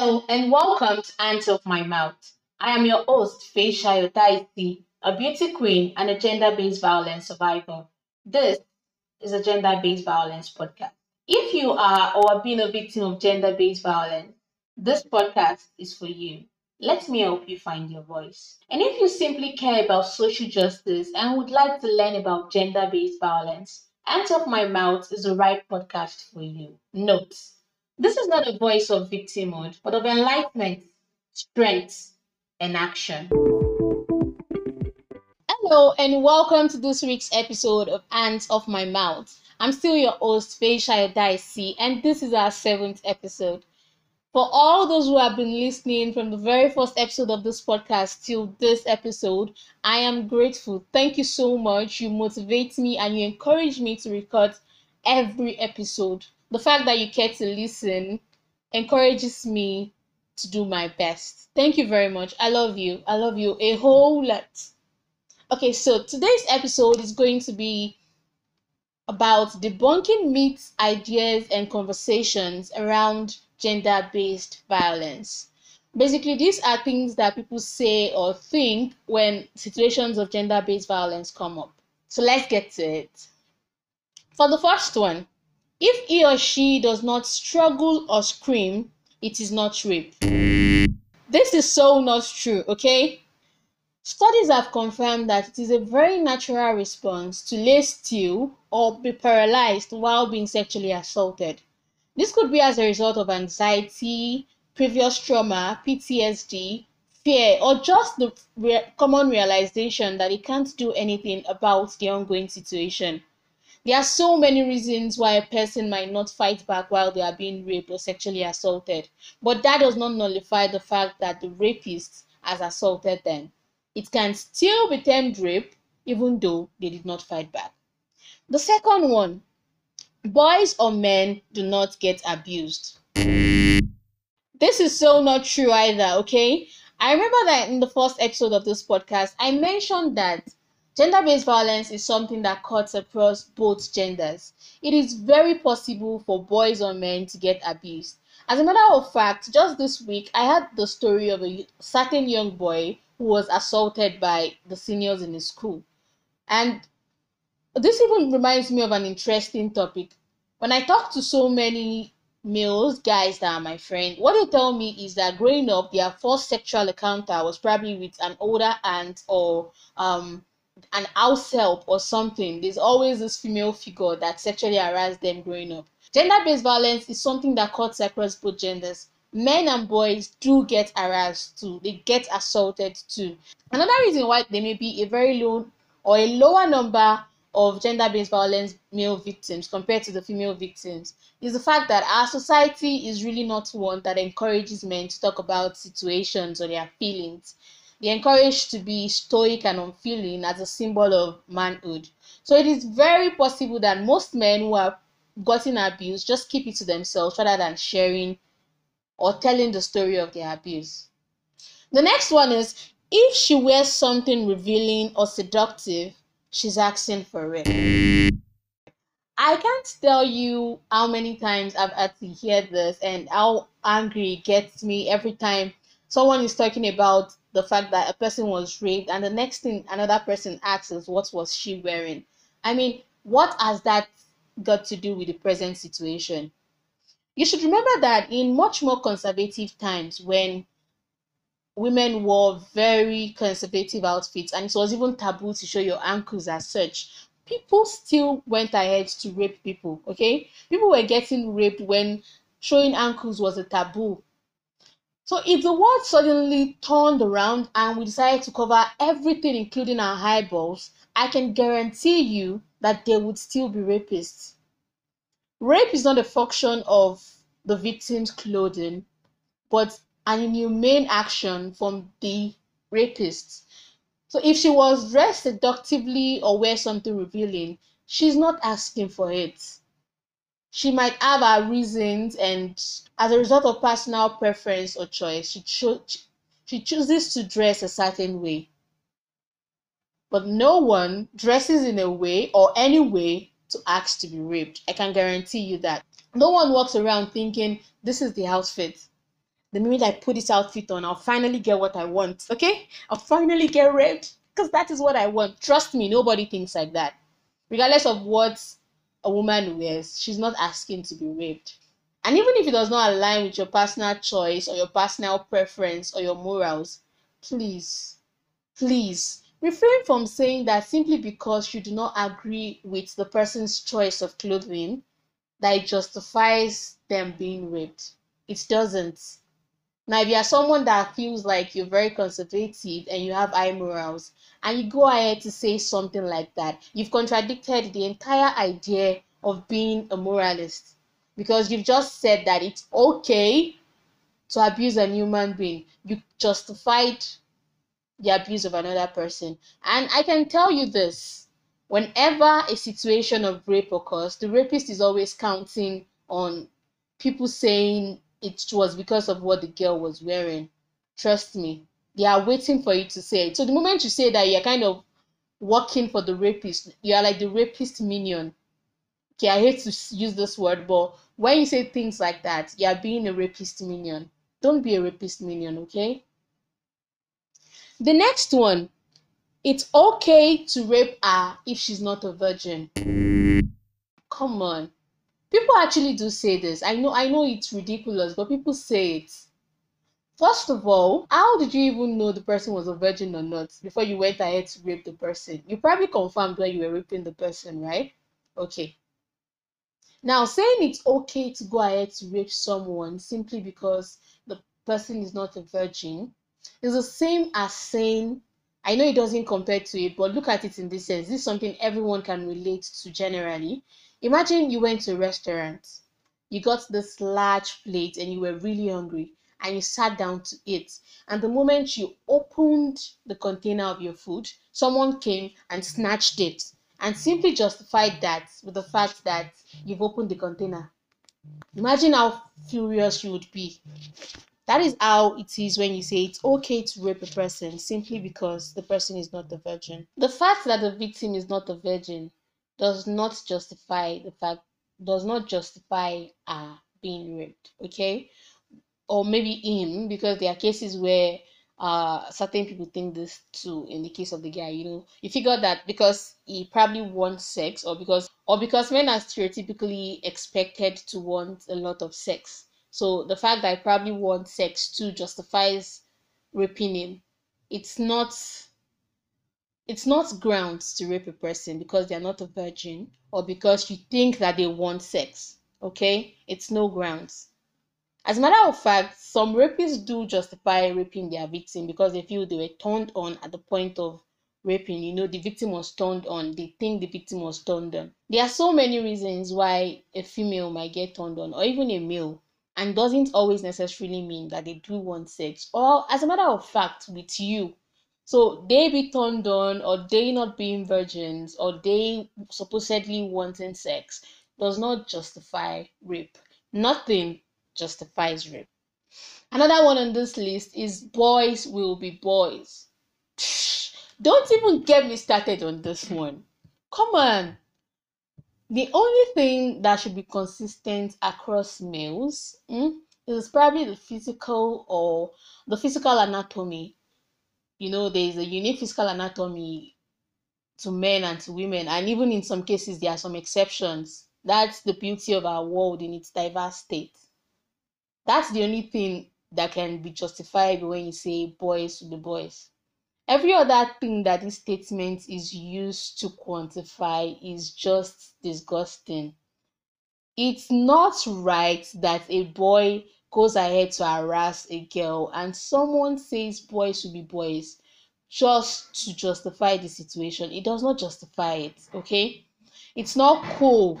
Hello and welcome to Ant of My Mouth. I am your host, Faisha Yotaisi, a beauty queen and a gender based violence survivor. This is a gender based violence podcast. If you are or have been a victim of gender based violence, this podcast is for you. Let me help you find your voice. And if you simply care about social justice and would like to learn about gender based violence, Ant of My Mouth is the right podcast for you. Note this is not a voice of victimhood, but of enlightenment, strength, and action. Hello, and welcome to this week's episode of Ants of My Mouth. I'm still your host, Faisha Daisy, and this is our seventh episode. For all those who have been listening from the very first episode of this podcast till this episode, I am grateful. Thank you so much. You motivate me and you encourage me to record every episode the fact that you care to listen encourages me to do my best. Thank you very much. I love you. I love you a whole lot. Okay, so today's episode is going to be about debunking myths, ideas, and conversations around gender based violence. Basically, these are things that people say or think when situations of gender based violence come up. So let's get to it. For the first one, if he or she does not struggle or scream, it is not rape. This is so not true, okay? Studies have confirmed that it is a very natural response to lay still or be paralyzed while being sexually assaulted. This could be as a result of anxiety, previous trauma, PTSD, fear, or just the re- common realization that it can't do anything about the ongoing situation. There are so many reasons why a person might not fight back while they are being raped or sexually assaulted, but that does not nullify the fact that the rapist has assaulted them. It can still be termed rape even though they did not fight back. The second one boys or men do not get abused. This is so not true either, okay? I remember that in the first episode of this podcast, I mentioned that Gender based violence is something that cuts across both genders. It is very possible for boys or men to get abused. As a matter of fact, just this week, I had the story of a certain young boy who was assaulted by the seniors in his school. And this even reminds me of an interesting topic. When I talk to so many males, guys that are my friend, what they tell me is that growing up, their first sexual encounter was probably with an older aunt or um, an house help or something, there's always this female figure that sexually harassed them growing up. Gender based violence is something that cuts across both genders. Men and boys do get harassed too, they get assaulted too. Another reason why there may be a very low or a lower number of gender based violence male victims compared to the female victims is the fact that our society is really not one that encourages men to talk about situations or their feelings. They're encouraged to be stoic and unfeeling as a symbol of manhood. So it is very possible that most men who have gotten abuse just keep it to themselves rather than sharing or telling the story of their abuse. The next one is if she wears something revealing or seductive, she's asking for it. I can't tell you how many times I've had to hear this and how angry it gets me every time someone is talking about the fact that a person was raped and the next thing another person asks is what was she wearing? I mean what has that got to do with the present situation? You should remember that in much more conservative times when women wore very conservative outfits and it was even taboo to show your ankles as such people still went ahead to rape people okay? People were getting raped when showing ankles was a taboo so if the world suddenly turned around and we decided to cover everything, including our eyeballs, I can guarantee you that there would still be rapists. Rape is not a function of the victim's clothing, but an inhumane action from the rapist. So if she was dressed seductively or wear something revealing, she's not asking for it she might have her reasons and as a result of personal preference or choice she, cho- she chooses to dress a certain way but no one dresses in a way or any way to ask to be raped i can guarantee you that no one walks around thinking this is the outfit the minute I put this outfit on, I'll finally get what I want. Okay? I'll finally get raped because that is what I want. Trust me, nobody thinks like that. Regardless of what a woman wears, she's not asking to be raped. And even if it does not align with your personal choice or your personal preference or your morals, please, please refrain from saying that simply because you do not agree with the person's choice of clothing, that it justifies them being raped. It doesn't. Now, if you are someone that feels like you're very conservative and you have high morals, and you go ahead to say something like that, you've contradicted the entire idea of being a moralist because you've just said that it's okay to abuse a human being. You justified the abuse of another person. And I can tell you this whenever a situation of rape occurs, the rapist is always counting on people saying it was because of what the girl was wearing. Trust me, they are waiting for you to say it. So the moment you say that, you're kind of working for the rapist. You are like the rapist minion. Okay, I hate to use this word, but when you say things like that, you are being a rapist minion. Don't be a rapist minion, okay? The next one, it's okay to rape her if she's not a virgin. Come on people actually do say this i know i know it's ridiculous but people say it first of all how did you even know the person was a virgin or not before you went ahead to rape the person? You probably confirmed when you were raping the person right? Okay. Now saying it's okay to go ahead to rape someone simply because the person is not a virgin is the same as saying I know it doesn't compare to it, but look at it in this sense. This is something everyone can relate to generally. Imagine you went to a restaurant, you got this large plate, and you were really hungry, and you sat down to eat. And the moment you opened the container of your food, someone came and snatched it and simply justified that with the fact that you've opened the container. Imagine how furious you would be. That is how it is when you say it's okay to rape a person simply because the person is not a virgin. The fact that the victim is not a virgin does not justify the fact does not justify uh being raped okay or maybe him because there are cases where uh certain people think this too in the case of the guy you know you figure that because he probably wants sex or because or because men are stereotypically expected to want a lot of sex so the fact that I probably want sex too justifies raping him it's not it's not grounds to rape a person because they're not a virgin or because you think that they want sex. Okay? It's no grounds. As a matter of fact, some rapists do justify raping their victim because they feel they were turned on at the point of raping. You know, the victim was turned on. They think the victim was turned on. There are so many reasons why a female might get turned on, or even a male, and doesn't always necessarily mean that they do want sex. Or, as a matter of fact, with you, so they be turned on, or they not being virgins, or they supposedly wanting sex does not justify rape. Nothing justifies rape. Another one on this list is boys will be boys. Don't even get me started on this one. Come on. The only thing that should be consistent across males mm, is probably the physical or the physical anatomy you know there is a unique physical anatomy to men and to women and even in some cases there are some exceptions that's the beauty of our world in its diverse state that's the only thing that can be justified when you say boys to the boys. Every other thing that this statement is used to quantify is just disgusting. It's not right that a boy goes ahead to harass a girl and someone says boys should be boys just to justify the situation. It does not justify it okay? It's not cool.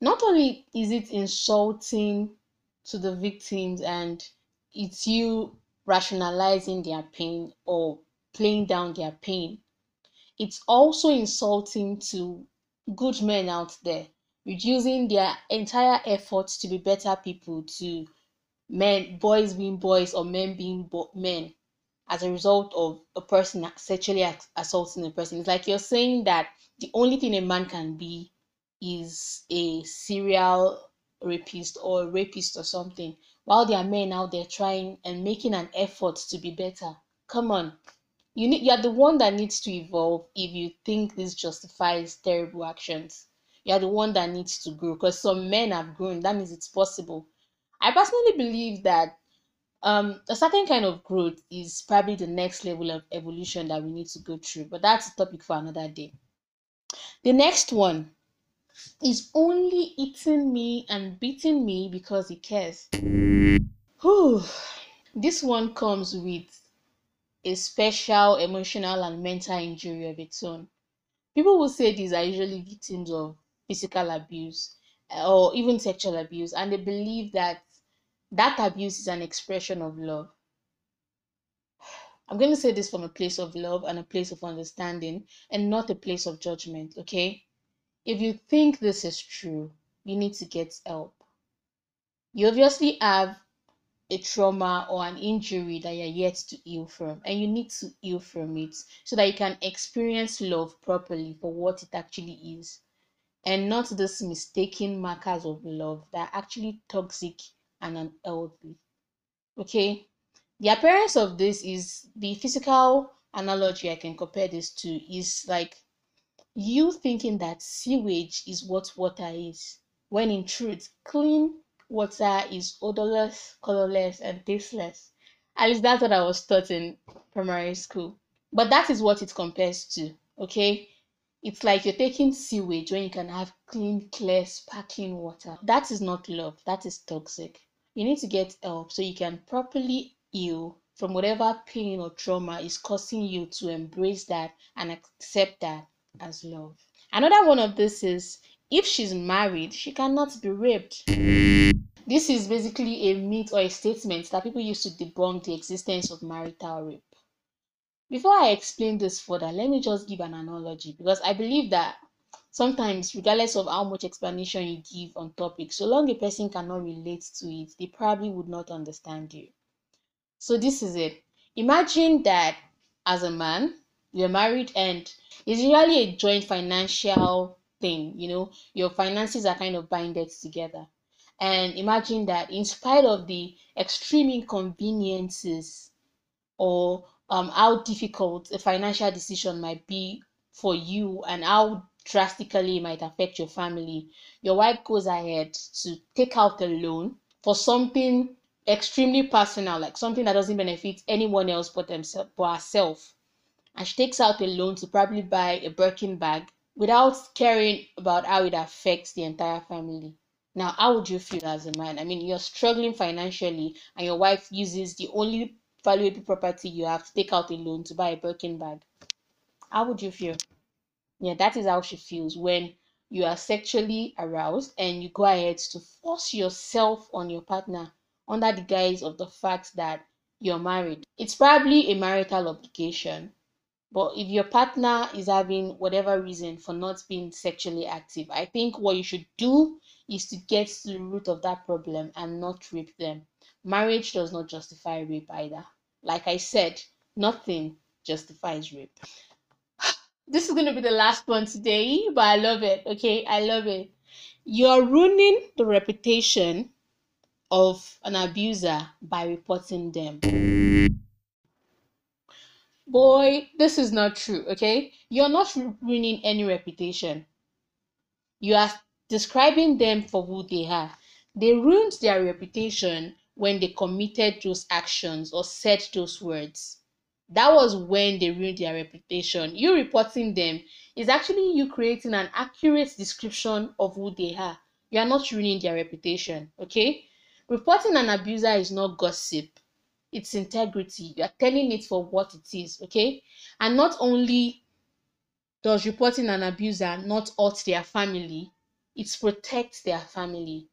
Not only is it insulting to the victims and it's you rationalizing their pain or playing down their pain. It's also insulting to good men out there reducing their entire efforts to be better people to men boys being boys or men being bo- men as a result of a person sexually assaulting a person. It's like you're saying that the only thing a man can be is a serial rapist or rapist or something, while there are men out there trying and making an effort to be better. Come on. You need you are the one that needs to evolve if you think this justifies terrible actions. You are the one that needs to grow because some men have grown. That means it's possible. I personally believe that um a certain kind of growth is probably the next level of evolution that we need to go through, but that's a topic for another day. The next one is only eating me and beating me because he cares. Whew. This one comes with a special emotional and mental injury of its own. People will say these are usually victims of physical abuse eh, or even sexual abuse, and they believe that that abuse is an expression of love. I'm going to say this from a place of love and a place of understanding and not a place of judgment, okay? If you think this is true, you need to get help. You obviously have a trauma or an injury that you're yet to heal from, and you need to heal from it so that you can experience love properly for what it actually is and not this mistaken markers of love that are actually toxic and unhealthy. Okay, the appearance of this is the physical analogy I can compare this to is like you thinking that sewage is what water is, when in truth, clean water is odorless, colorless, and tasteless. At least that's what I was taught in primary school. But that is what it compares to, okay? It's like you're taking sewage when you can have clean, clear, sparkling water. That is not love, that is toxic. You need to get help so you can properly heal from whatever pain or trauma is causing you to embrace that and accept that as love. Another one of this is if she's married, she cannot be raped. This is basically a myth or a statement that people use to debunk the existence of marital rape. Before I explain this further, let me just give an analogy because I believe that sometimes, regardless of how much explanation you give on topics, so long a person cannot relate to it, they probably would not understand you. So this is it. Imagine that as a man, you're married and it's usually a joint financial thing, you know, your finances are kind of binded together. And imagine that in spite of the extreme inconveniences or um, how difficult a financial decision might be for you and how drastically it might affect your family, your wife goes ahead to take out a loan for something extremely personal, like something that doesn't benefit anyone else but themselves, but herself. And she takes out a loan to probably buy a Birkin bag without caring about how it affects the entire family. Now, how would you feel as a man? I mean, you're struggling financially, and your wife uses the only valuable property you have to take out a loan to buy a Birkin bag. How would you feel? Yeah, that is how she feels when you are sexually aroused and you go ahead to force yourself on your partner under the guise of the fact that you're married. It's probably a marital obligation, but if your partner is having whatever reason for not being sexually active, I think what you should do is to get to the root of that problem and not rape them. Marriage does not justify rape either. Like I said, nothing justifies rape. This is going to be the last one today, but I love it. Okay, I love it. You're ruining the reputation of an abuser by reporting them. Boy, this is not true, okay? You're not ruining any reputation. You are describing them for who they are. They ruined their reputation when they committed those actions or said those words. That was when they ruined their reputation. You reporting them is actually you creating an accurate description of who they are. You are not ruining their reputation, okay? Reporting an abuser is not gossip, it's integrity. You are telling it for what it is, okay? And not only does reporting an abuser not hurt their family, it protects their family.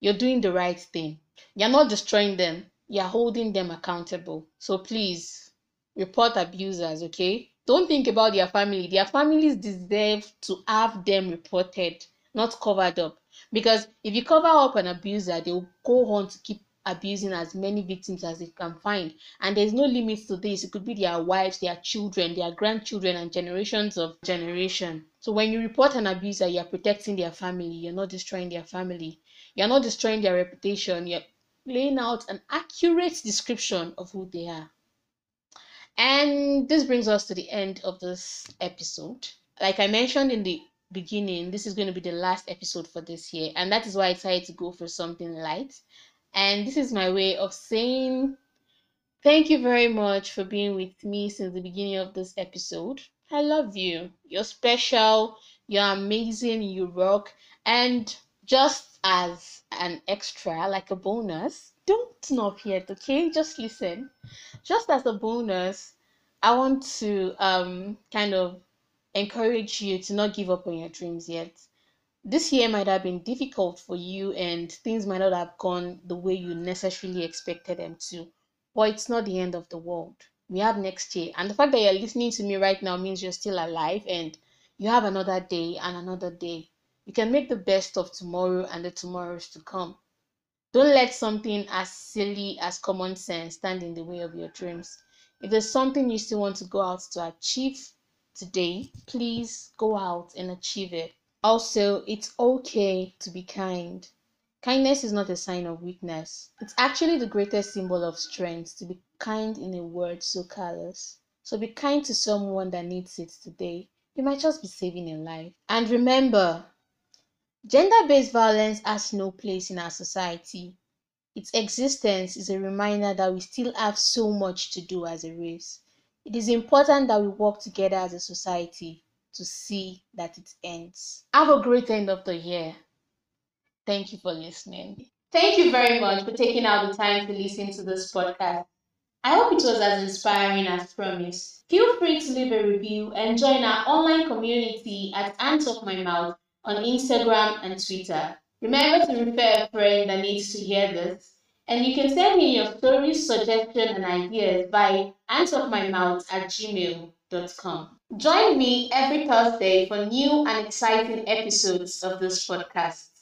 You're doing the right thing. You're not destroying them, you're holding them accountable. So please report abusers, okay? Don't think about their family. Their families deserve to have them reported, not covered up. Because if you cover up an abuser, they will go on to keep abusing as many victims as they can find. And there's no limits to this. It could be their wives, their children, their grandchildren, and generations of generation. So when you report an abuser, you're protecting their family, you're not destroying their family. You're not destroying their reputation, you're laying out an accurate description of who they are. And this brings us to the end of this episode. Like I mentioned in the beginning, this is going to be the last episode for this year, and that is why I decided to go for something light. And this is my way of saying thank you very much for being with me since the beginning of this episode. I love you. You're special, you're amazing, you rock, and just as an extra, like a bonus, don't stop yet, okay? Just listen. Just as a bonus, I want to um kind of encourage you to not give up on your dreams yet. This year might have been difficult for you and things might not have gone the way you necessarily expected them to, but it's not the end of the world. We have next year, and the fact that you're listening to me right now means you're still alive and you have another day and another day. You can make the best of tomorrow and the tomorrows to come. Don't let something as silly as common sense stand in the way of your dreams. If there's something you still want to go out to achieve today, please go out and achieve it. Also, it's okay to be kind. Kindness is not a sign of weakness. It's actually the greatest symbol of strength to be kind in a world so callous. So be kind to someone that needs it today. You might just be saving a life. And remember, Gender based violence has no place in our society. Its existence is a reminder that we still have so much to do as a race. It is important that we work together as a society to see that it ends. Have a great end of the year. Thank you for listening. Thank you very much for taking out the time to listen to this podcast. I hope it was as inspiring as promised. Feel free to leave a review and join our online community at Ants of My Mouth on Instagram and Twitter. Remember to refer a friend that needs to hear this. And you can send me your stories, suggestions, and ideas by answerofmymouth at Join me every Thursday for new and exciting episodes of this podcast.